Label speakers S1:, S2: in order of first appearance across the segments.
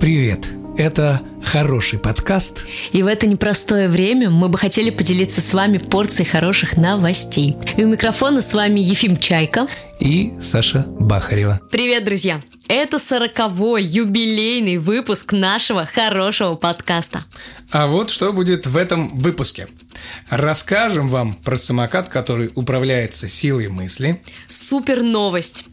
S1: Привет! Это хороший подкаст.
S2: И в это непростое время мы бы хотели поделиться с вами порцией хороших новостей. И у микрофона с вами Ефим Чайка
S1: и Саша Бахарева.
S2: Привет, друзья! Это сороковой юбилейный выпуск нашего хорошего подкаста.
S1: А вот что будет в этом выпуске. Расскажем вам про самокат, который управляется силой мысли.
S2: Супер новость!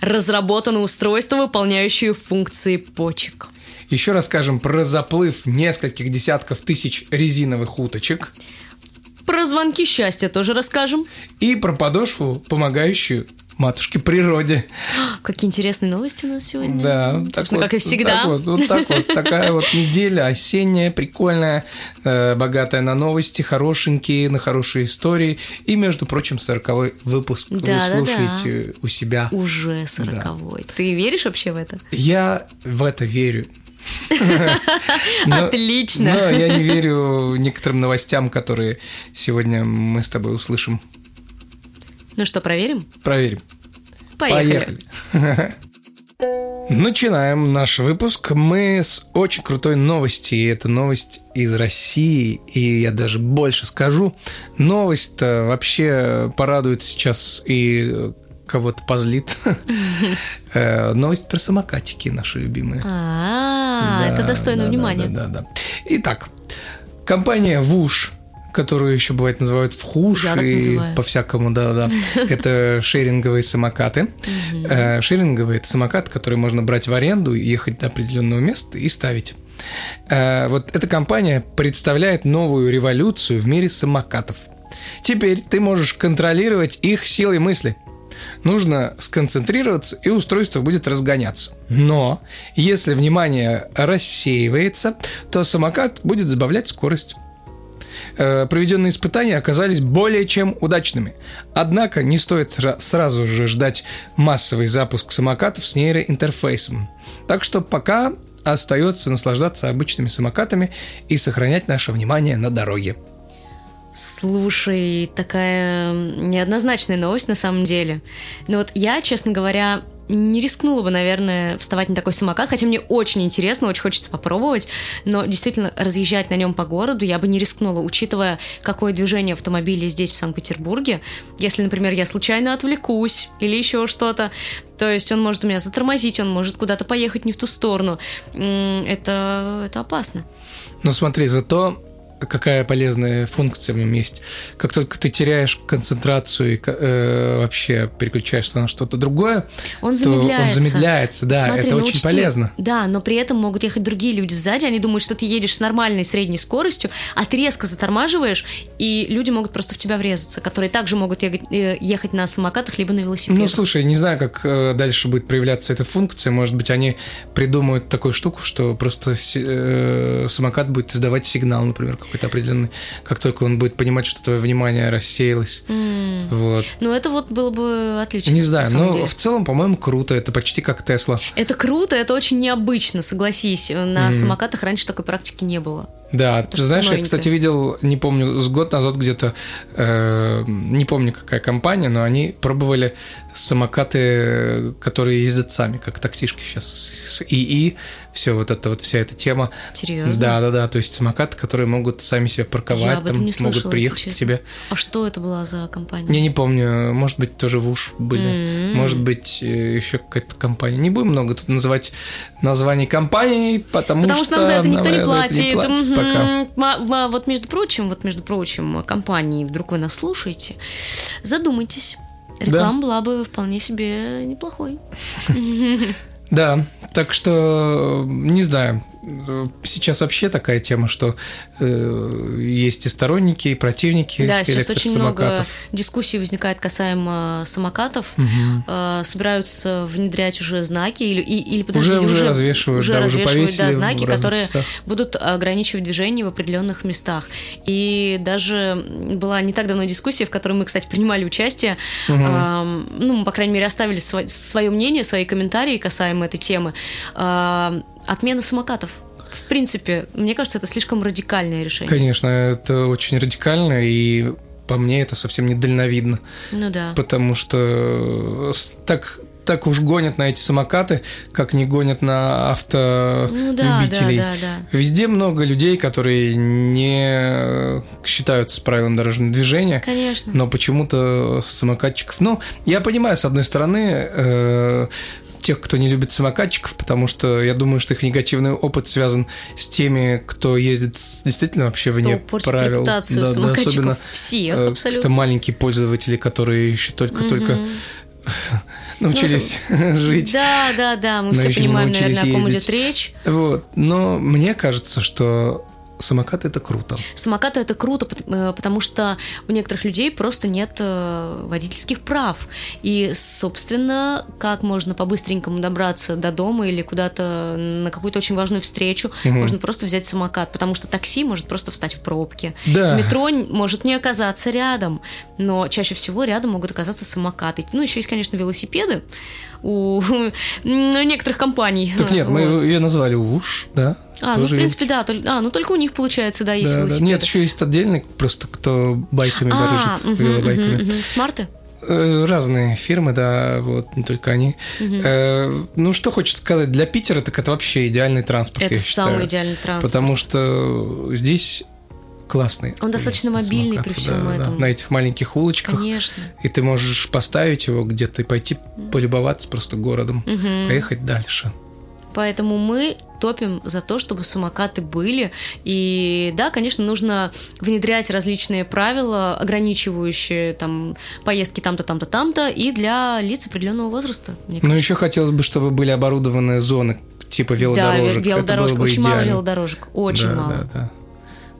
S2: Разработано устройство, выполняющее функции почек.
S1: Еще расскажем про заплыв нескольких десятков тысяч резиновых уточек.
S2: Про звонки счастья тоже расскажем.
S1: И про подошву, помогающую матушке природе.
S2: Какие интересные новости у нас сегодня.
S1: Да,
S2: так вот, как и всегда.
S1: Так вот, вот так вот, такая вот неделя осенняя, прикольная, э, богатая на новости, хорошенькие, на хорошие истории. И, между прочим, сороковой выпуск да, вы да, слушаете да. у себя.
S2: Уже сороковой. Да. Ты веришь вообще в это?
S1: Я в это верю.
S2: Отлично.
S1: Но я не верю некоторым новостям, которые сегодня мы с тобой услышим.
S2: Ну что, проверим?
S1: Проверим.
S2: Поехали.
S1: Поехали. Начинаем наш выпуск. Мы с очень крутой новости. И это новость из России. И я даже больше скажу. Новость-то вообще порадует сейчас и кого-то позлит. Э, новость про самокатики наши любимые.
S2: А, это достойно внимания.
S1: Да, да, да. Итак, компания Вуш которую еще бывает называют вхуш и по-всякому, да-да. Это шеринговые самокаты. Э, шеринговые – это самокат, который можно брать в аренду, ехать до определенного места и ставить. Э, вот эта компания представляет новую революцию в мире самокатов. Теперь ты можешь контролировать их силой мысли – нужно сконцентрироваться, и устройство будет разгоняться. Но если внимание рассеивается, то самокат будет забавлять скорость. Э, проведенные испытания оказались более чем удачными. Однако не стоит сразу же ждать массовый запуск самокатов с нейроинтерфейсом. Так что пока остается наслаждаться обычными самокатами и сохранять наше внимание на дороге.
S2: Слушай, такая неоднозначная новость на самом деле. Но вот я, честно говоря, не рискнула бы, наверное, вставать на такой самокат, хотя мне очень интересно, очень хочется попробовать, но действительно разъезжать на нем по городу я бы не рискнула, учитывая, какое движение автомобилей здесь, в Санкт-Петербурге. Если, например, я случайно отвлекусь или еще что-то, то есть он может меня затормозить, он может куда-то поехать не в ту сторону. Это, это опасно.
S1: Ну смотри, зато какая полезная функция в нем есть. Как только ты теряешь концентрацию и э, вообще переключаешься на что-то другое,
S2: он замедляется.
S1: он замедляется, да,
S2: Смотри,
S1: это очень
S2: учти,
S1: полезно.
S2: Да, но при этом могут ехать другие люди сзади, они думают, что ты едешь с нормальной средней скоростью, а ты резко затормаживаешь, и люди могут просто в тебя врезаться, которые также могут ехать, э, ехать на самокатах либо на велосипедах.
S1: Ну, слушай, не знаю, как э, дальше будет проявляться эта функция, может быть, они придумают такую штуку, что просто э, самокат будет издавать сигнал, например, какой-то определенный, как только он будет понимать, что твое внимание рассеялось.
S2: Mm.
S1: Вот.
S2: Ну, это вот было бы отлично.
S1: Не знаю, но деле. в целом, по-моему, круто. Это почти как Тесла.
S2: Это круто, это очень необычно, согласись. На mm. самокатах раньше такой практики не было.
S1: Да, это ты знаешь, новенькое. я, кстати, видел, не помню, с год назад где-то, э, не помню, какая компания, но они пробовали самокаты, которые ездят сами, как таксишки сейчас с ИИ, все вот это вот вся эта тема.
S2: Серьезно?
S1: Да, да, да. То есть самокаты, которые могут сами себя парковать, там, слышала, могут приехать к тебе.
S2: А что это была за компания?
S1: Я не помню. Может быть, тоже в уж были. Mm-hmm. Может быть, э, еще какая-то компания. Не будем много тут называть названий компаний, потому,
S2: потому
S1: что,
S2: что нам за это никто не платит.
S1: Не платит mm-hmm.
S2: пока. Вот между прочим, вот между прочим, компании, вдруг вы нас слушаете, задумайтесь. Реклама да. была бы вполне себе неплохой.
S1: Да, так что не знаю. Сейчас вообще такая тема, что э, есть и сторонники, и противники
S2: Да, сейчас очень много дискуссий возникает касаемо самокатов. Угу. Э, собираются внедрять уже знаки или, или подожди,
S1: уже, уже, уже развешивают,
S2: уже
S1: да,
S2: развешивают
S1: уже
S2: да, знаки, которые
S1: местах.
S2: будут ограничивать движение в определенных местах. И даже была не так давно дискуссия, в которой мы, кстати, принимали участие. Угу. Э, ну, мы, по крайней мере, оставили свое, свое мнение, свои комментарии касаемо этой темы. Э, отмена самокатов. В принципе, мне кажется, это слишком радикальное решение.
S1: Конечно, это очень радикально, и по мне это совсем не дальновидно.
S2: Ну да.
S1: Потому что так так уж гонят на эти самокаты, как не гонят на автолюбителей. Ну, да, да, да, да. Везде много людей, которые не считаются с правилами дорожного движения.
S2: Конечно.
S1: Но почему-то самокатчиков... Ну, я понимаю, с одной стороны, э, тех, кто не любит самокатчиков, потому что я думаю, что их негативный опыт связан с теми, кто ездит действительно вообще вне кто правил.
S2: Репутацию да, да, особенно всех,
S1: э, абсолютно. Это маленькие пользователи, которые еще только-только научились ну, жить.
S2: Да, да, да, мы все понимаем, наверное, о ком идет речь.
S1: Вот, но мне кажется, что Самокат это круто.
S2: Самокат это круто, э, потому что у некоторых людей просто нет э, водительских прав. И, собственно, как можно по-быстренькому добраться до дома или куда-то на какую-то очень важную встречу, угу. можно просто взять самокат, потому что такси может просто встать в пробке.
S1: Да.
S2: Метро может не оказаться рядом, но чаще всего рядом могут оказаться самокаты. Ну, еще есть, конечно, велосипеды у некоторых компаний.
S1: Так нет, вот. мы ее назвали УВУШ, да?
S2: А, ну, в принципе, есть. да. А, ну только у них, получается, да, есть да, велосипеды.
S1: Да. Нет, еще есть отдельный, просто кто байками а, барыжит, угу, велобайками. Угу, угу.
S2: Смарты?
S1: Э, разные фирмы, да, вот, не только они. Угу. Э, ну, что хочется сказать, для Питера так это вообще идеальный транспорт,
S2: это
S1: я
S2: считаю.
S1: самый
S2: идеальный транспорт.
S1: Потому что здесь классный.
S2: Он достаточно мобильный самокат, при всем да, этом.
S1: Да, на этих маленьких улочках.
S2: Конечно.
S1: И ты можешь поставить его где-то и пойти полюбоваться просто городом, угу. поехать дальше.
S2: Поэтому мы топим за то, чтобы самокаты были. И да, конечно, нужно внедрять различные правила, ограничивающие там поездки там-то, там-то, там-то, и для лиц определенного возраста.
S1: Ну, еще хотелось бы, чтобы были оборудованы зоны типа велодорожек.
S2: Да, велодорожек. Очень идеально. мало велодорожек. Очень
S1: да,
S2: мало.
S1: Да, да.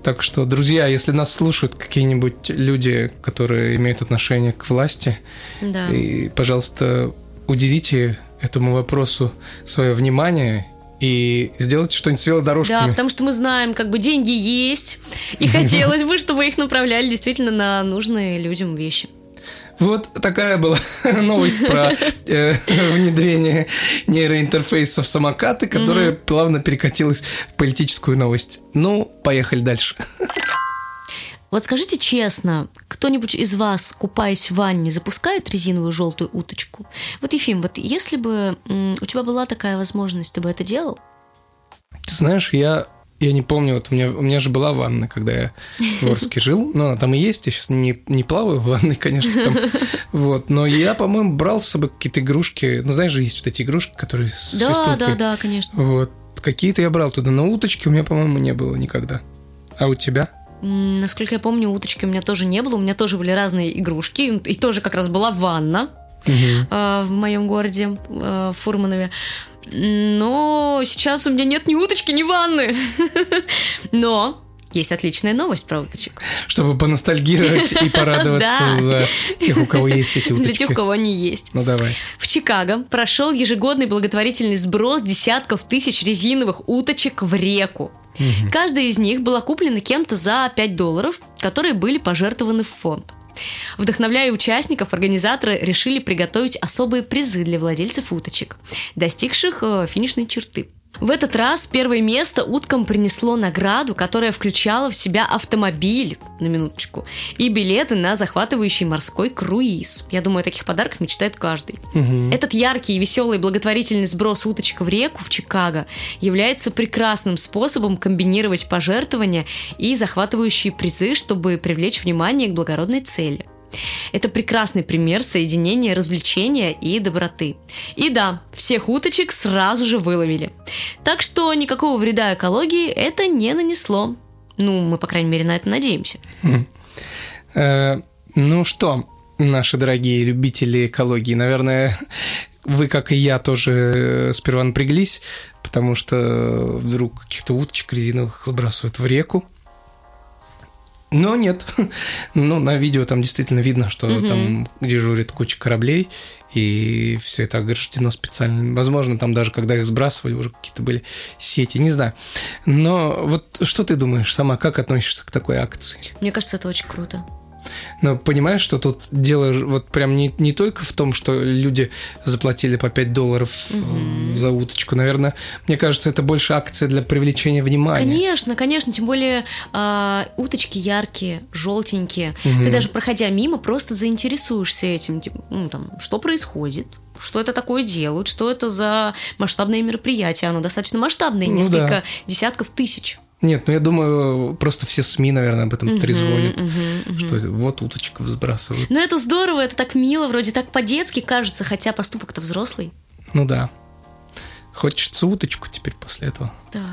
S1: Так что, друзья, если нас слушают какие-нибудь люди, которые имеют отношение к власти,
S2: да.
S1: и, пожалуйста, уделите этому вопросу свое внимание и сделайте что-нибудь с велодорожками.
S2: Да, потому что мы знаем, как бы деньги есть, и хотелось бы, чтобы их направляли действительно на нужные людям вещи.
S1: Вот такая была новость про э, внедрение нейроинтерфейсов самокаты, которая mm-hmm. плавно перекатилась в политическую новость. Ну, поехали дальше.
S2: Вот скажите честно, кто-нибудь из вас, купаясь в ванне, запускает резиновую желтую уточку? Вот, Ефим, вот если бы у тебя была такая возможность, ты бы это делал?
S1: Ты знаешь, я я не помню, вот у меня, у меня же была ванна, когда я в Орске жил. Ну, она там и есть, я сейчас не, не плаваю в ванной, конечно, там. Вот, но я, по-моему, брал с собой какие-то игрушки. Ну, знаешь же, есть вот эти игрушки, которые с
S2: Да, да, да, конечно.
S1: Вот. Какие-то я брал туда, но уточки у меня, по-моему, не было никогда. А у тебя?
S2: Насколько я помню, уточки у меня тоже не было. У меня тоже были разные игрушки. И тоже как раз была ванна угу. в моем городе, э, в Фурманове. Но сейчас у меня нет ни уточки, ни ванны. Но есть отличная новость про уточек.
S1: Чтобы поностальгировать и порадоваться за тех, у кого есть эти уточки.
S2: Для тех, у кого они есть.
S1: Ну давай.
S2: В Чикаго прошел ежегодный благотворительный сброс десятков тысяч резиновых уточек в реку. Каждая из них была куплена кем-то за 5 долларов, которые были пожертвованы в фонд. Вдохновляя участников, организаторы решили приготовить особые призы для владельцев уточек, достигших э, финишной черты. В этот раз первое место уткам принесло награду, которая включала в себя автомобиль, на минуточку, и билеты на захватывающий морской круиз. Я думаю, о таких подарках мечтает каждый. Угу. Этот яркий и веселый благотворительный сброс уточек в реку в Чикаго является прекрасным способом комбинировать пожертвования и захватывающие призы, чтобы привлечь внимание к благородной цели. Это прекрасный пример соединения развлечения и доброты. И да, всех уточек сразу же выловили. Так что никакого вреда экологии это не нанесло. Ну, мы, по крайней мере, на это надеемся.
S1: Хм. Э, ну что, наши дорогие любители экологии, наверное, вы, как и я, тоже сперва напряглись, потому что вдруг каких-то уточек резиновых сбрасывают в реку. Но нет. ну, на видео там действительно видно, что угу. там дежурит куча кораблей, и все это ограждено специально. Возможно, там даже когда их сбрасывали, уже какие-то были сети, не знаю. Но вот что ты думаешь сама, как относишься к такой акции?
S2: Мне кажется, это очень круто.
S1: Но понимаешь, что тут дело вот прям не, не только в том, что люди заплатили по 5 долларов угу. за уточку. Наверное, мне кажется, это больше акция для привлечения внимания.
S2: Конечно, конечно. Тем более э, уточки яркие, желтенькие. Угу. Ты даже проходя мимо, просто заинтересуешься этим. Типа, ну, там, что происходит? что это такое делают, что это за масштабное мероприятие. Оно достаточно масштабное, ну, несколько да. десятков тысяч.
S1: Нет, ну я думаю, просто все СМИ, наверное, об этом uh-huh, трезвонят, uh-huh, uh-huh. что вот уточков сбрасывают.
S2: Ну это здорово, это так мило, вроде так по-детски кажется, хотя поступок-то взрослый.
S1: Ну да. Хочется уточку теперь после этого.
S2: Да.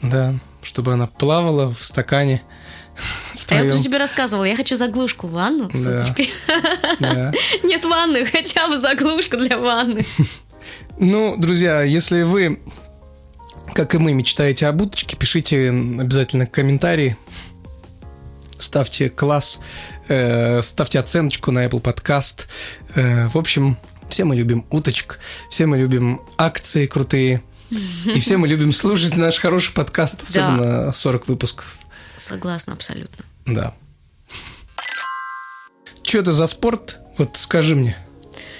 S1: Да, чтобы она плавала в стакане.
S2: А я уже тебе рассказывала, я хочу заглушку в ванну с да. уточкой. Да. Нет ванны, хотя бы заглушку для ванны.
S1: Ну, друзья, если вы как и мы, мечтаете об уточке, пишите обязательно комментарии, ставьте класс, э, ставьте оценочку на Apple Podcast. Э, в общем, все мы любим уточек, все мы любим акции крутые, и все мы любим слушать наш хороший подкаст, особенно да. 40 выпусков.
S2: Согласна, абсолютно.
S1: Да. Что это за спорт? Вот скажи мне.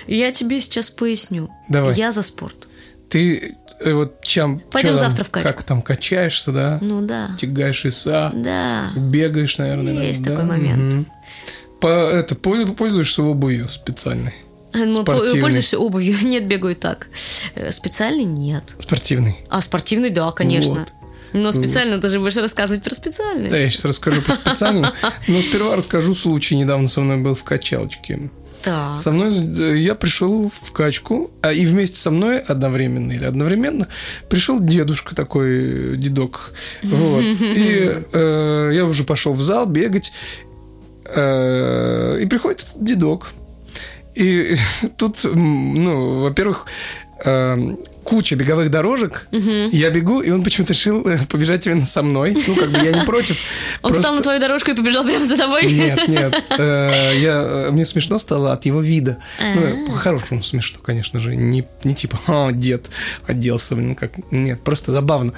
S2: Я тебе сейчас поясню.
S1: Давай.
S2: Я за спорт.
S1: Ты э, вот чем...
S2: Пойдем завтра в качку.
S1: Как там, качаешься, да?
S2: Ну да.
S1: Тягаешь веса.
S2: Да.
S1: Бегаешь, наверное.
S2: Есть да? такой момент. Угу.
S1: По, это, пользуешься обувью специальной?
S2: Ну, пользуешься обувью? Нет, бегаю так. Э, специальный нет.
S1: Спортивный?
S2: А спортивный, да, конечно. Вот. Но специально ты же будешь рассказывать про специальный.
S1: Да, я сейчас расскажу про специальный. Но сперва расскажу случай. Недавно со мной был в качалочке.
S2: Так.
S1: Со мной я пришел в качку, а и вместе со мной одновременно или одновременно пришел дедушка такой, дедок. Вот. И э, я уже пошел в зал бегать. Э, и приходит дедок. И тут, ну, во-первых, э, куча беговых дорожек. Угу. Я бегу, и он почему-то решил э, побежать именно со мной. Ну, как бы я не против.
S2: Он просто... встал на твою дорожку и побежал прямо за тобой?
S1: Нет, нет. Э, я, э, мне смешно стало от его вида. Ну, по-хорошему смешно, конечно же. Не, не типа, а, дед оделся, блин, как... Нет, просто забавно.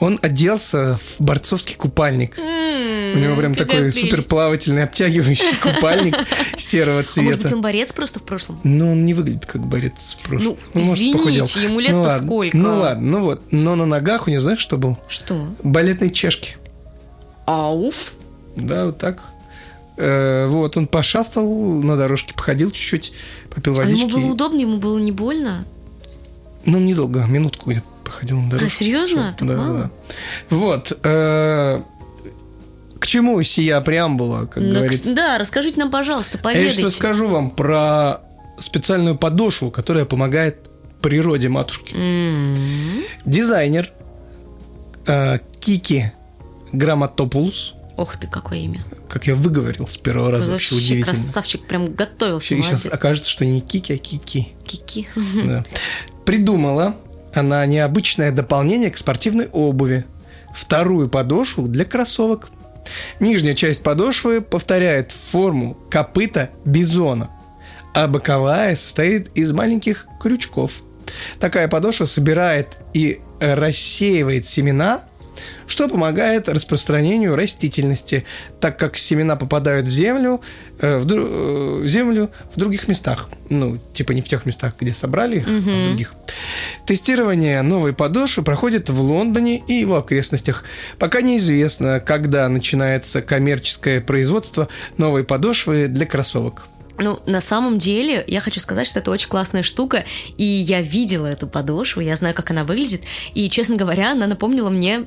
S1: Он оделся в борцовский купальник. У него прям такой супер плавательный, обтягивающий купальник серого цвета. А может
S2: быть, он борец просто в прошлом?
S1: Ну, он не выглядит как борец в прошлом.
S2: Ну, извините, ему лет-то
S1: ну,
S2: сколько?
S1: Ну, ладно, ну вот. Но на ногах у него, знаешь, что был?
S2: Что?
S1: Балетные чешки.
S2: Ауф.
S1: Да, вот так. Э, вот, он пошастал на дорожке, походил чуть-чуть, попил водички.
S2: А ему было удобно, ему было не больно?
S1: Ну, недолго, минутку где-то походил на дорожке.
S2: А, серьезно? Так
S1: да,
S2: мало?
S1: Да. Вот. Э, к чему сия преамбула, как да, говорится?
S2: Да, расскажите нам, пожалуйста, поведайте.
S1: Я сейчас расскажу вам про специальную подошву, которая помогает природе матушки.
S2: Mm-hmm.
S1: Дизайнер э, Кики Грамматопулус.
S2: Ох ты, какое имя.
S1: Как я выговорил с первого раза.
S2: Вообще, вообще удивительно. красавчик, прям готовился. Сейчас
S1: окажется, что не Кики, а Кики.
S2: Кики.
S1: Да. Придумала она необычное дополнение к спортивной обуви. Вторую подошву для кроссовок. Нижняя часть подошвы повторяет форму копыта бизона, а боковая состоит из маленьких крючков. Такая подошва собирает и рассеивает семена что помогает распространению растительности, так как семена попадают в землю, э, в, э, землю в других местах. Ну, типа не в тех местах, где собрали их, угу. а в других. Тестирование новой подошвы проходит в Лондоне и его окрестностях. Пока неизвестно, когда начинается коммерческое производство новой подошвы для кроссовок.
S2: Ну, на самом деле, я хочу сказать, что это очень классная штука, и я видела эту подошву, я знаю, как она выглядит, и, честно говоря, она напомнила мне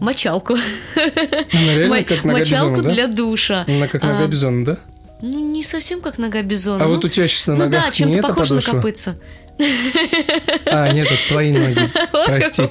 S2: мочалку.
S1: Она как
S2: Мочалку для душа.
S1: Она как нога а, бизона, да?
S2: Ну, не совсем как нога бизона.
S1: А вот у тебя сейчас на ногах
S2: Ну да, чем-то похоже на копытца.
S1: А, нет, это твои ноги. Прости.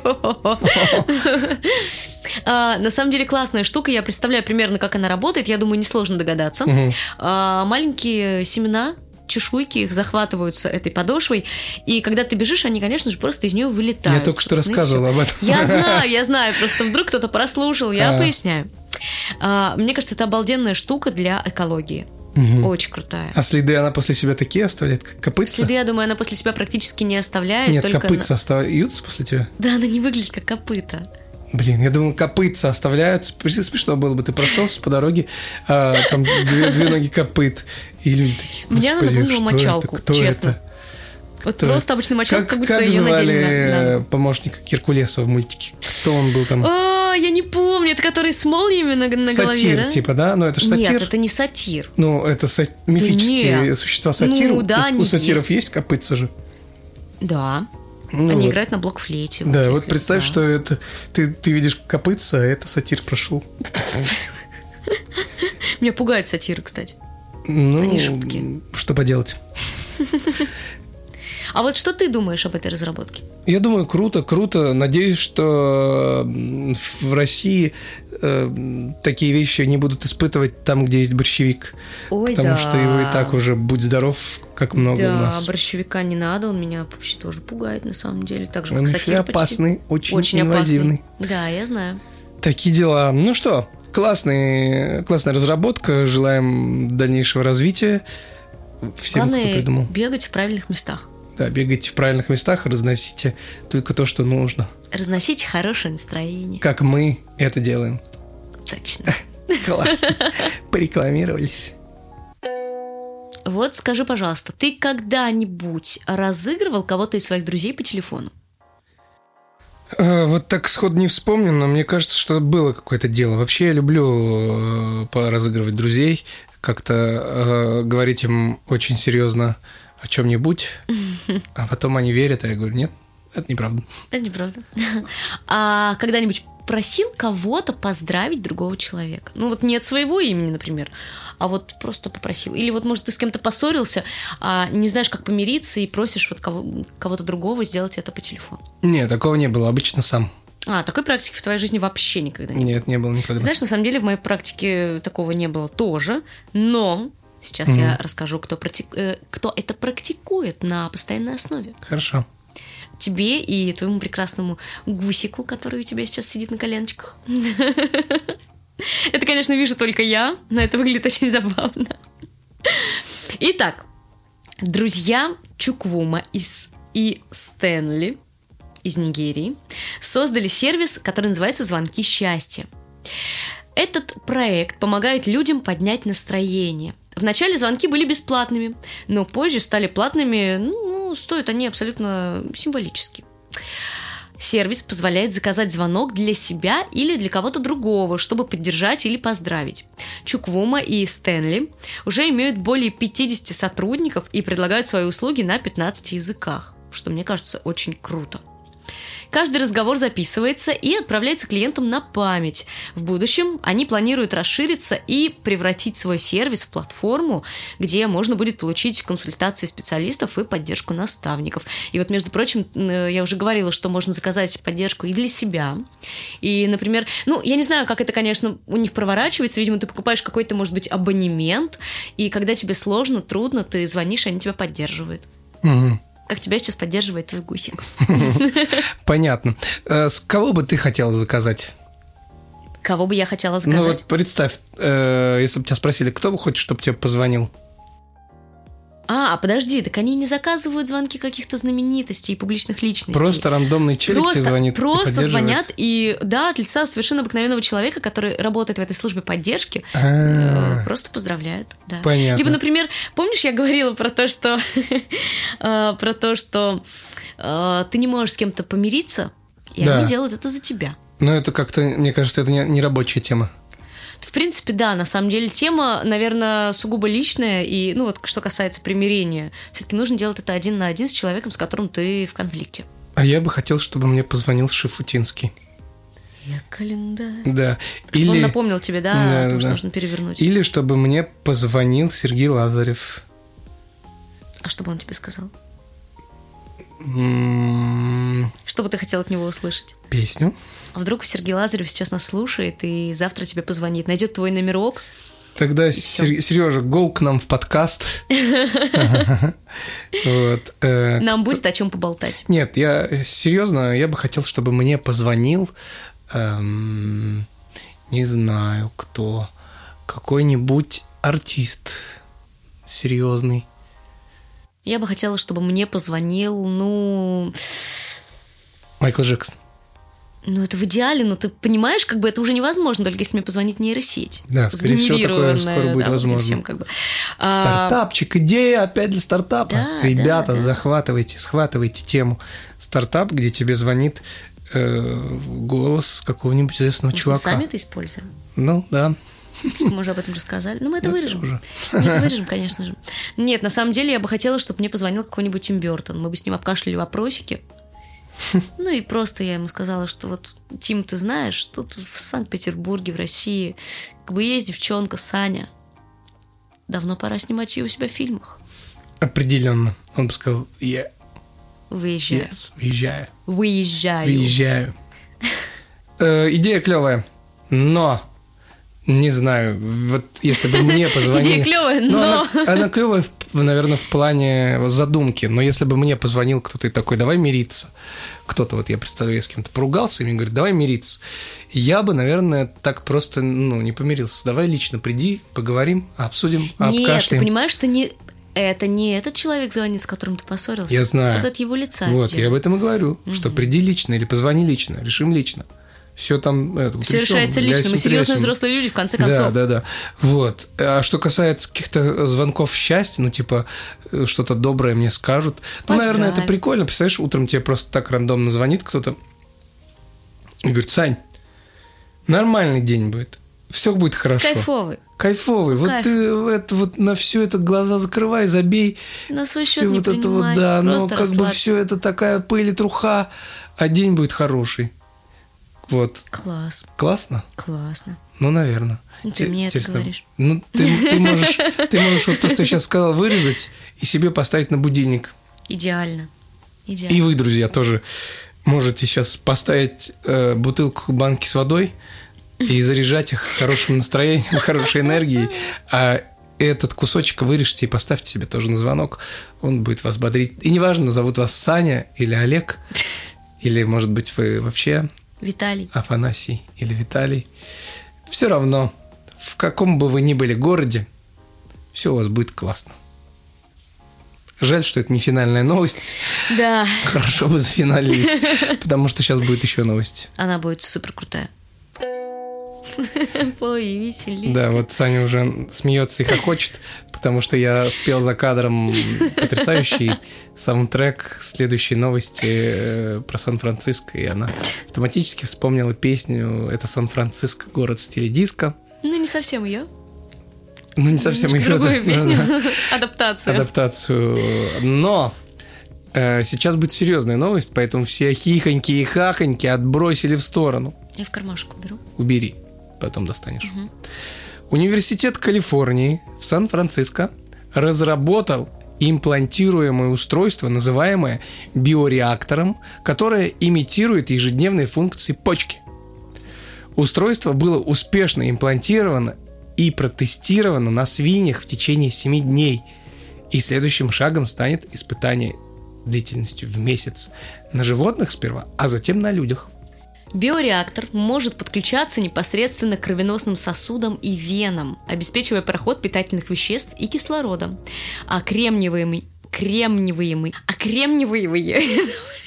S2: А, на самом деле классная штука. Я представляю примерно, как она работает. Я думаю, несложно догадаться. Угу. А, маленькие семена чешуйки их захватываются этой подошвой, и когда ты бежишь, они, конечно же, просто из нее вылетают.
S1: Я только что рассказывала об этом.
S2: Я знаю, я знаю, просто вдруг кто-то прослушал, я а. поясняю. А, мне кажется, это обалденная штука для экологии. Угу. Очень крутая.
S1: А следы она после себя такие оставляет, как копытца?
S2: Следы, я думаю, она после себя практически не оставляет.
S1: Нет,
S2: только
S1: копытца
S2: она...
S1: остаются после тебя?
S2: Да, она не выглядит как копыта.
S1: Блин, я думал, копытца оставляют. Смешно было бы, ты прошелся по дороге, а, там две, две ноги копыт. И люди такие,
S2: Меня напомнила мочалку, это? Кто честно. Это? Вот Кто? просто обычный мочалка, как, как будто
S1: как
S2: ее
S1: звали надели на, помощника Геркулеса в мультике? Кто он был там?
S2: Я не помню, это который с молниями на, на
S1: сатир,
S2: голове, да?
S1: типа, да? Но это же сатир.
S2: Нет, это не сатир.
S1: Ну, это са- мифические Нет. существа сатир. Ну, да, У, у сатиров есть. есть копытца же.
S2: Да. Ну, Они вот. играют на блокфлейте.
S1: Да, вот представь, да. что это ты, ты видишь копытца, а это сатир прошел.
S2: Меня пугают сатиры, кстати.
S1: Ну, Они жуткие. Что поделать?
S2: А вот что ты думаешь об этой разработке?
S1: Я думаю, круто, круто. Надеюсь, что в России э, такие вещи не будут испытывать там, где есть борщевик. Ой, потому да. что его и так уже будь здоров, как много
S2: да,
S1: у нас.
S2: Да, борщевика не надо, он меня вообще тоже пугает на самом деле. Так же,
S1: он
S2: как
S1: еще опасный, очень, очень инвазивный.
S2: Опасный. Да, я знаю.
S1: Такие дела. Ну что, классный, классная разработка. Желаем дальнейшего развития всем,
S2: Главное,
S1: кто придумал.
S2: бегать в правильных местах.
S1: Да, бегайте в правильных местах, разносите только то, что нужно.
S2: Разносите хорошее настроение.
S1: Как мы это делаем.
S2: Точно.
S1: Классно. Порекламировались.
S2: Вот скажи, пожалуйста, ты когда-нибудь разыгрывал кого-то из своих друзей по телефону?
S1: Э, вот так сходу не вспомню, но мне кажется, что было какое-то дело. Вообще я люблю э, поразыгрывать друзей, как-то э, говорить им очень серьезно о чем-нибудь, а потом они верят, а я говорю, нет, это неправда.
S2: Это неправда. А когда-нибудь просил кого-то поздравить другого человека? Ну вот нет своего имени, например, а вот просто попросил. Или вот, может, ты с кем-то поссорился, а не знаешь, как помириться, и просишь вот кого- кого-то другого сделать это по телефону.
S1: Нет, такого не было, обычно сам.
S2: А, такой практики в твоей жизни вообще никогда не
S1: было? Нет, не было никогда.
S2: Знаешь, на самом деле в моей практике такого не было тоже, но Сейчас mm я расскажу, кто, практик... Э, кто это практикует на постоянной основе.
S1: Хорошо.
S2: Тебе и твоему прекрасному гусику, который у тебя сейчас сидит на коленочках. Это, конечно, вижу только я, но это выглядит очень забавно. Итак, друзья Чуквума из и Стэнли из Нигерии создали сервис, который называется «Звонки счастья». Этот проект помогает людям поднять настроение – Вначале звонки были бесплатными, но позже стали платными, ну, ну стоят они абсолютно символически. Сервис позволяет заказать звонок для себя или для кого-то другого, чтобы поддержать или поздравить. Чуквума и Стэнли уже имеют более 50 сотрудников и предлагают свои услуги на 15 языках, что мне кажется очень круто. Каждый разговор записывается и отправляется клиентам на память. В будущем они планируют расшириться и превратить свой сервис в платформу, где можно будет получить консультации специалистов и поддержку наставников. И вот, между прочим, я уже говорила, что можно заказать поддержку и для себя. И, например, ну, я не знаю, как это, конечно, у них проворачивается. Видимо, ты покупаешь какой-то, может быть, абонемент, и когда тебе сложно, трудно, ты звонишь, они тебя поддерживают.
S1: Угу
S2: как тебя сейчас поддерживает твой гусик.
S1: Понятно. Э, с кого бы ты хотела заказать?
S2: Кого бы я хотела заказать?
S1: Ну вот представь, э, если бы тебя спросили, кто бы хочет, чтобы тебе позвонил?
S2: А, подожди, так они не заказывают звонки каких-то знаменитостей и публичных личностей.
S1: Просто рандомный челик просто, тебе звонит.
S2: Просто и звонят, и да, от лица совершенно обыкновенного человека, который работает в этой службе поддержки, э, просто поздравляют. Да.
S1: Понятно.
S2: Либо, например, помнишь, я говорила про то, что э, про то, что э, ты не можешь с кем-то помириться, и они делают это за тебя.
S1: Ну, это как-то, мне кажется, это не рабочая тема.
S2: В принципе, да, на самом деле тема, наверное, сугубо личная, и, ну, вот что касается примирения, все-таки нужно делать это один на один с человеком, с которым ты в конфликте.
S1: А я бы хотел, чтобы мне позвонил Шифутинский.
S2: Я календарь.
S1: Да.
S2: Чтобы Или... он напомнил тебе, да, да о том, да. что нужно перевернуть.
S1: Или чтобы мне позвонил Сергей Лазарев.
S2: А что бы он тебе сказал? Что бы ты хотел от него услышать?
S1: Песню.
S2: А вдруг Сергей Лазарев сейчас нас слушает и завтра тебе позвонит, найдет твой номерок.
S1: Тогда, Сережа, go к нам в подкаст.
S2: Э, нам будет о чем поболтать.
S1: Нет, я серьезно, я бы хотел, чтобы мне позвонил, эм, не знаю кто, какой-нибудь артист серьезный.
S2: Я бы хотела, чтобы мне позвонил, ну...
S1: Майкл Джексон.
S2: Ну, это в идеале, но ты понимаешь, как бы это уже невозможно, только если мне позвонит нейросеть.
S1: Да, скорее всего, такое скоро будет
S2: да,
S1: возможно.
S2: Всем, как бы.
S1: А, Стартапчик, идея опять для стартапа. Да, Ребята, да, да. захватывайте, схватывайте тему. Стартап, где тебе звонит э, голос какого-нибудь известного Может, чувака.
S2: Мы сами это используем.
S1: Ну, да.
S2: Мы уже об этом рассказали. Но мы это, это вырежем. Мы это вырежем, конечно же. Нет, на самом деле я бы хотела, чтобы мне позвонил какой-нибудь Тим Бертон. Мы бы с ним обкашляли вопросики. Ну и просто я ему сказала, что вот, Тим, ты знаешь, тут в Санкт-Петербурге, в России, как бы есть девчонка Саня. Давно пора снимать ее у себя в фильмах.
S1: Определенно. Он бы сказал, я.
S2: Выезжаю.
S1: Yes, выезжаю.
S2: Выезжаю.
S1: Выезжаю. Э, идея клевая, но не знаю, вот если бы мне позвонили...
S2: Идея клевая, но...
S1: Она, она клевая, наверное, в плане задумки, но если бы мне позвонил кто-то и такой, давай мириться, кто-то, вот я представляю, я с кем-то поругался, и мне говорит, давай мириться, я бы, наверное, так просто, ну, не помирился. Давай лично приди, поговорим, обсудим,
S2: Нет, обкашляем. ты понимаешь, что не... Это не этот человек звонит, с которым ты поссорился.
S1: Я знаю.
S2: Это от его лица.
S1: Вот, я об этом и говорю, угу. что приди лично или позвони лично, решим лично все там... Это,
S2: все решается лично, мы серьезные взрослые люди, в конце концов.
S1: Да, да, да. Вот. А что касается каких-то звонков счастья, ну, типа, э, что-то доброе мне скажут, ну, наверное, это прикольно. Представляешь, утром тебе просто так рандомно звонит кто-то и говорит, Сань, нормальный день будет, все будет хорошо.
S2: Кайфовый.
S1: Кайфовый. Вот ты это вот на все это глаза закрывай, забей.
S2: На свой счет не
S1: вот это вот, да, но как бы все это такая пыль и труха, а день будет хороший. Вот.
S2: Класс.
S1: Классно?
S2: Классно.
S1: Ну, наверное.
S2: Ну, ты мне Интересно. это говоришь.
S1: Ну, ты, ты, можешь, ты можешь вот то, что я сейчас сказал, вырезать и себе поставить на будильник.
S2: Идеально. Идеально.
S1: И вы, друзья, тоже можете сейчас поставить э, бутылку банки с водой и заряжать их хорошим настроением, хорошей энергией, а этот кусочек вырежьте и поставьте себе тоже на звонок, он будет вас бодрить. И неважно, зовут вас Саня или Олег, или, может быть, вы вообще
S2: Виталий.
S1: Афанасий или Виталий. Все равно, в каком бы вы ни были городе, все у вас будет классно. Жаль, что это не финальная новость.
S2: Да.
S1: Хорошо бы зафиналились, потому что сейчас будет еще новость.
S2: Она будет супер крутая. Пой, веселись.
S1: Да, вот Саня уже смеется и хохочет, потому что я спел за кадром потрясающий саундтрек следующей новости э, про Сан-Франциско, и она автоматически вспомнила песню «Это Сан-Франциско, город в стиле диско».
S2: Ну, не совсем ее.
S1: Ну, не совсем ее.
S2: Другую песню. Адаптацию.
S1: Адаптацию. Но э, сейчас будет серьезная новость, поэтому все хихоньки и хахоньки отбросили в сторону.
S2: Я в кармашку беру.
S1: Убери потом достанешь. Угу. Университет Калифорнии в Сан-Франциско разработал имплантируемое устройство, называемое биореактором, которое имитирует ежедневные функции почки. Устройство было успешно имплантировано и протестировано на свиньях в течение 7 дней. И следующим шагом станет испытание длительностью в месяц на животных сперва, а затем на людях.
S2: Биореактор может подключаться непосредственно к кровеносным сосудам и венам, обеспечивая проход питательных веществ и кислорода. А кремниевые кремниевые, а кремниевые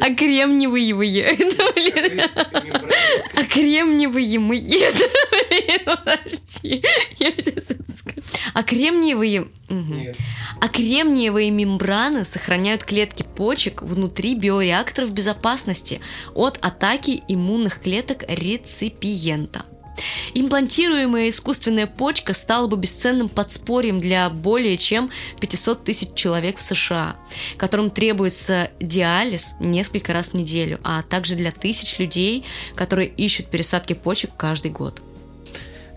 S2: а кремниевые, а кремниевые, подожди, я сейчас это скажу. А кремниевые, а кремниевые мембраны сохраняют клетки почек внутри биореакторов безопасности от атаки иммунных клеток реципиента. Имплантируемая искусственная почка стала бы бесценным подспорьем для более чем 500 тысяч человек в США, которым требуется диализ несколько раз в неделю, а также для тысяч людей, которые ищут пересадки почек каждый год.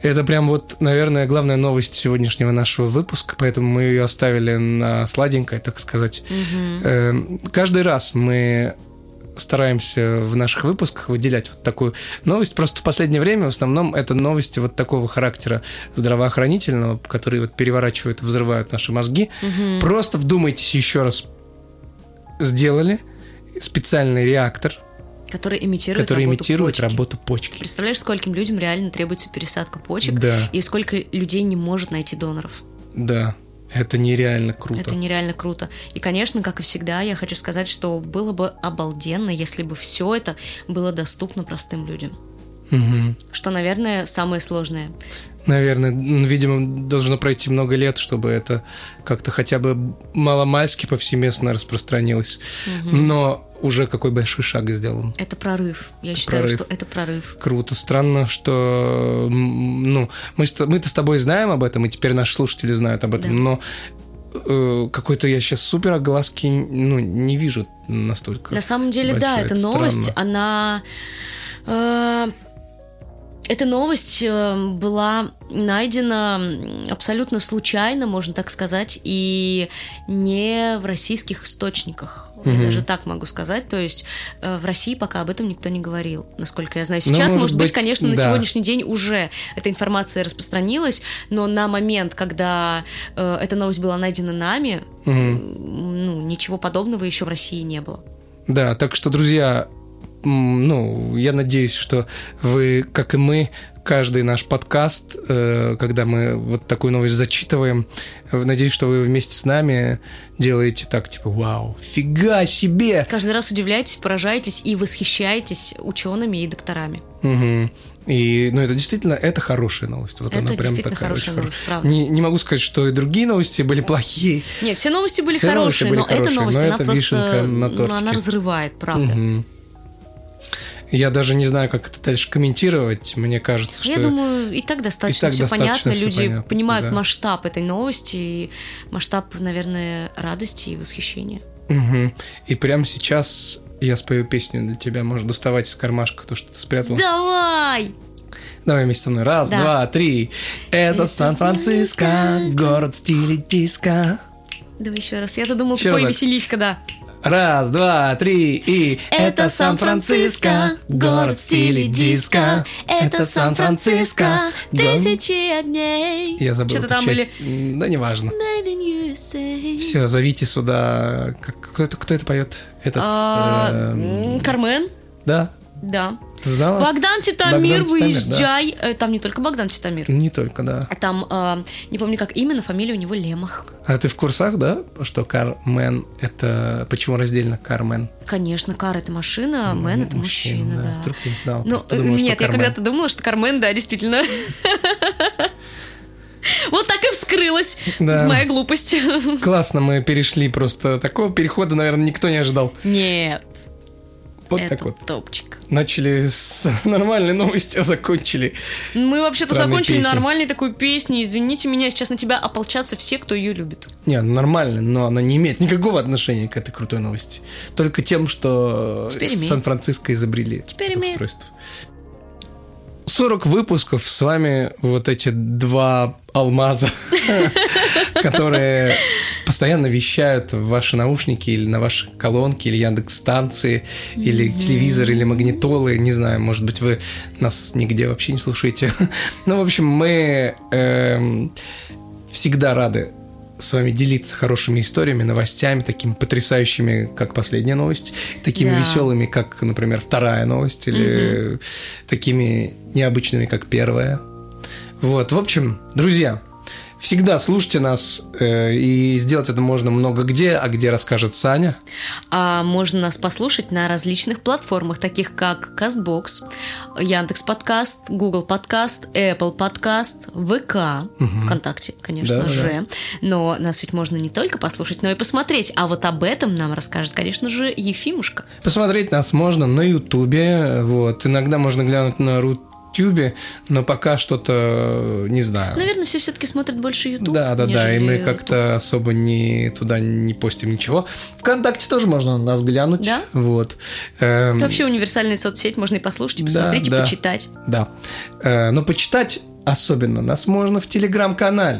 S1: Это прям вот, наверное, главная новость сегодняшнего нашего выпуска, поэтому мы ее оставили на сладенькое, так сказать. Угу. Каждый раз мы стараемся в наших выпусках выделять вот такую новость. Просто в последнее время в основном это новости вот такого характера здравоохранительного, которые вот переворачивают, взрывают наши мозги. Угу. Просто вдумайтесь еще раз. Сделали специальный реактор,
S2: который имитирует,
S1: который
S2: работу,
S1: имитирует
S2: почки.
S1: работу почки.
S2: Представляешь, скольким людям реально требуется пересадка почек,
S1: да.
S2: и сколько людей не может найти доноров.
S1: Да. Это нереально круто.
S2: Это нереально круто. И, конечно, как и всегда, я хочу сказать, что было бы обалденно, если бы все это было доступно простым людям.
S1: Угу.
S2: Что, наверное, самое сложное.
S1: Наверное, видимо, должно пройти много лет, чтобы это как-то хотя бы маломальски повсеместно распространилось. Угу. Но уже какой большой шаг сделан.
S2: Это прорыв. Я это считаю, прорыв. что это прорыв.
S1: Круто. Странно, что ну, мы, мы-то с тобой знаем об этом, и теперь наши слушатели знают об этом, да. но э, какой-то я сейчас супер огласки ну, не вижу настолько.
S2: На самом деле, большая. да, эта новость, странно. она э, эта новость э, была найдена абсолютно случайно, можно так сказать, и не в российских источниках. Mm-hmm. Я даже так могу сказать. То есть э, в России пока об этом никто не говорил, насколько я знаю. Ну, Сейчас, ну, может, может быть, конечно, на сегодняшний день уже эта информация распространилась, но на момент, когда э, эта новость была найдена нами, mm-hmm. ну, ничего подобного еще в России не было.
S1: Да, так что, друзья, ну, я надеюсь, что вы, как и мы, каждый наш подкаст, э, когда мы вот такую новость зачитываем, надеюсь, что вы вместе с нами делаете так, типа, вау, фига себе!
S2: Каждый раз удивляетесь, поражаетесь и восхищаетесь учеными и докторами.
S1: Угу. И, ну, это действительно, это хорошая новость. Вот
S2: это
S1: она прям
S2: такая хорошая новость, правда.
S1: Не, не могу сказать, что и другие новости были плохие.
S2: Нет, все новости были все хорошие, новости были но хорошие, эта новость, но она просто, на ну, она разрывает, правда. Угу.
S1: Я даже не знаю, как это дальше комментировать. Мне кажется,
S2: что...
S1: Я
S2: думаю, и так достаточно и так все достаточно понятно. Все Люди понятно, понимают да. масштаб этой новости и масштаб, наверное, радости и восхищения.
S1: Угу. И прямо сейчас я спою песню для тебя. Можешь доставать из кармашка то, что ты спрятал.
S2: Давай!
S1: Давай вместе со мной. Раз, да. два, три. Это Сан-Франциско, город в стиле диска.
S2: Давай еще раз. Я-то думал, еще пой веселись, когда.
S1: Раз, два, три и... Это Сан-Франциско, город в стиле диска. Это Сан-Франциско,
S2: тысячи дней.
S1: Я забыл Что-то там часть. Были... Да, неважно. Все, зовите сюда. Кто это, кто это поет? Этот...
S2: А, эм, Кармен.
S1: Да.
S2: Да.
S1: Ты знала?
S2: Богдан Титамир, Богдан выезжай. Да. Э, там не только Богдан Титамир.
S1: Не только, да.
S2: Там, э, не помню как именно, фамилия у него Лемах.
S1: А ты в курсах, да, что Кармен это... Почему раздельно Кармен?
S2: Конечно, Кар это машина, а Мэн это мужчина, мужчина да. да.
S1: Вдруг ты не знал.
S2: Ну, думала, нет, я когда-то думала, что Кармен, да, действительно. Вот так и вскрылась да. моя глупость.
S1: Классно, мы перешли просто. Такого перехода, наверное, никто не ожидал.
S2: Нет.
S1: Вот Это так вот.
S2: топчик.
S1: Начали с нормальной новости, а закончили.
S2: Мы вообще-то закончили песни. нормальной такой песней. Извините меня, сейчас на тебя ополчатся все, кто ее любит.
S1: Не, ну нормально, но она не имеет никакого отношения к этой крутой новости. Только тем, что Сан-Франциско изобрели
S2: Теперь это имеет. устройство.
S1: 40 выпусков с вами вот эти два алмаза, которые постоянно вещают в ваши наушники или на ваши колонки, или Яндекс станции, или телевизор, или магнитолы, не знаю, может быть, вы нас нигде вообще не слушаете. Ну, в общем, мы э, всегда рады с вами делиться хорошими историями, новостями, такими потрясающими, как последняя новость, такими да. веселыми, как, например, вторая новость, или угу. такими необычными, как первая. Вот, в общем, друзья, Всегда слушайте нас, э, и сделать это можно много где, а где расскажет Саня.
S2: А можно нас послушать на различных платформах, таких как CastBox, Яндекс Подкаст, Google Подкаст, Apple Подкаст, ВК, угу. ВКонтакте, конечно да, же. Да. Но нас ведь можно не только послушать, но и посмотреть. А вот об этом нам расскажет, конечно же, Ефимушка.
S1: Посмотреть нас можно на Ютубе, вот. Иногда можно глянуть на Рут Ютьюбе, но пока что-то не знаю.
S2: Наверное, все все-таки смотрят больше Ютуб.
S1: Да, да, да, и мы как-то особо не туда не постим ничего. Вконтакте тоже можно нас глянуть.
S2: Да.
S1: Вот.
S2: Эм... Это вообще универсальная соцсеть, можно и послушать, и посмотреть, да, и да, почитать.
S1: Да. Э, но почитать особенно нас можно в телеграм-канале.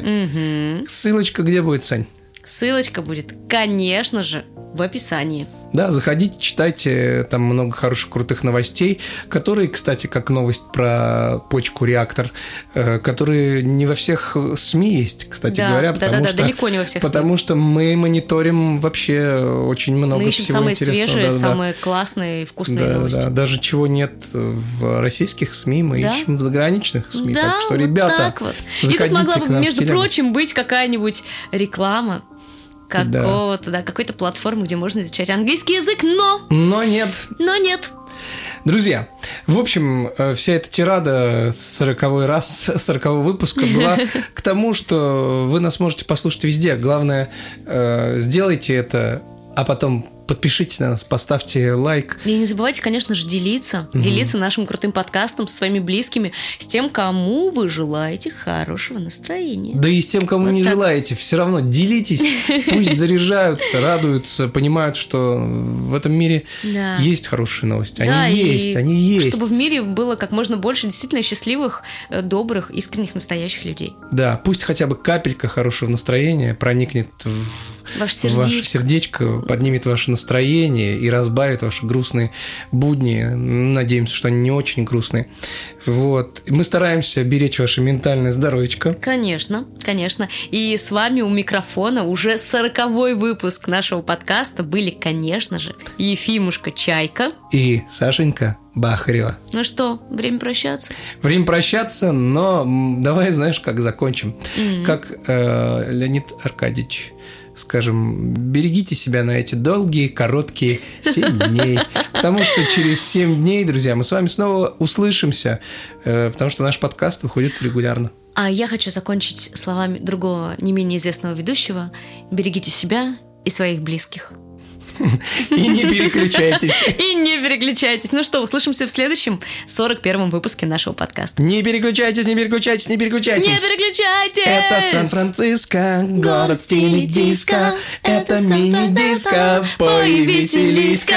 S2: Угу.
S1: Ссылочка где будет, Сань?
S2: Ссылочка будет, конечно же, в описании.
S1: Да, заходите, читайте, там много хороших, крутых новостей, которые, кстати, как новость про почку реактор, э, которые не во всех СМИ есть, кстати
S2: да,
S1: говоря,
S2: да,
S1: потому
S2: да,
S1: что
S2: да, далеко не во всех
S1: потому
S2: СМИ.
S1: что мы мониторим вообще очень много
S2: Мы ищем
S1: всего
S2: самые
S1: интересного.
S2: свежие,
S1: да, да, да.
S2: самые классные, вкусные
S1: Да,
S2: новости.
S1: да, даже чего нет в российских СМИ, мы
S2: Да.
S1: ищем в заграничных СМИ.
S2: Да,
S1: так что,
S2: вот
S1: ребята,
S2: так вот. И тут могла бы, между
S1: Телеграм.
S2: прочим, быть какая-нибудь реклама какого-то, да. какой-то платформы, где можно изучать английский язык, но,
S1: Но нет.
S2: но нет.
S1: Друзья, в общем, э, вся эта тирада сороковой раз, сорокового выпуска была к тому, что вы нас можете послушать везде. Главное, э, сделайте это, а потом подпишитесь на нас, поставьте лайк.
S2: И не забывайте, конечно же, делиться, делиться нашим крутым подкастом со своими близкими, с тем, кому вы желаете хорошего настроения.
S1: Да и с тем, кому
S2: Вот
S1: не
S2: так.
S1: желаете, все равно делитесь, пусть заряжаются, радуются, понимают, что в этом мире
S2: Да.
S1: есть хорошие новости. Они
S2: Да,
S1: есть, они есть.
S2: Чтобы в мире было как можно больше действительно счастливых, э, добрых, искренних, настоящих людей.
S1: Да, пусть хотя бы капелька хорошего настроения проникнет в
S2: Ваше сердечко,
S1: поднимет ваше настроение и разбавит ваши грустные будни. Надеемся, что они не очень грустные. Вот. Мы стараемся беречь ваше ментальное здоровечко.
S2: Конечно, конечно. И с вами у микрофона уже сороковой выпуск нашего подкаста были, конечно же, Ефимушка Чайка.
S1: И Сашенька Бахарева.
S2: Ну что, время прощаться?
S1: Время прощаться, но давай, знаешь, как закончим. Как э, Леонид Аркадьевич, скажем, берегите себя на эти долгие, короткие 7 дней. Потому что через 7 дней, друзья, мы с вами снова услышимся, э, потому что наш подкаст выходит регулярно.
S2: А я хочу закончить словами другого, не менее известного ведущего. Берегите себя и своих близких.
S1: И не переключайтесь.
S2: И не переключайтесь. Ну что, услышимся в следующем 41-м выпуске нашего подкаста.
S1: Не переключайтесь, не переключайтесь, не переключайтесь.
S2: Не переключайтесь!
S1: Это Сан-Франциско, город в стиле диско. Это мини-диско, пой и веселиська.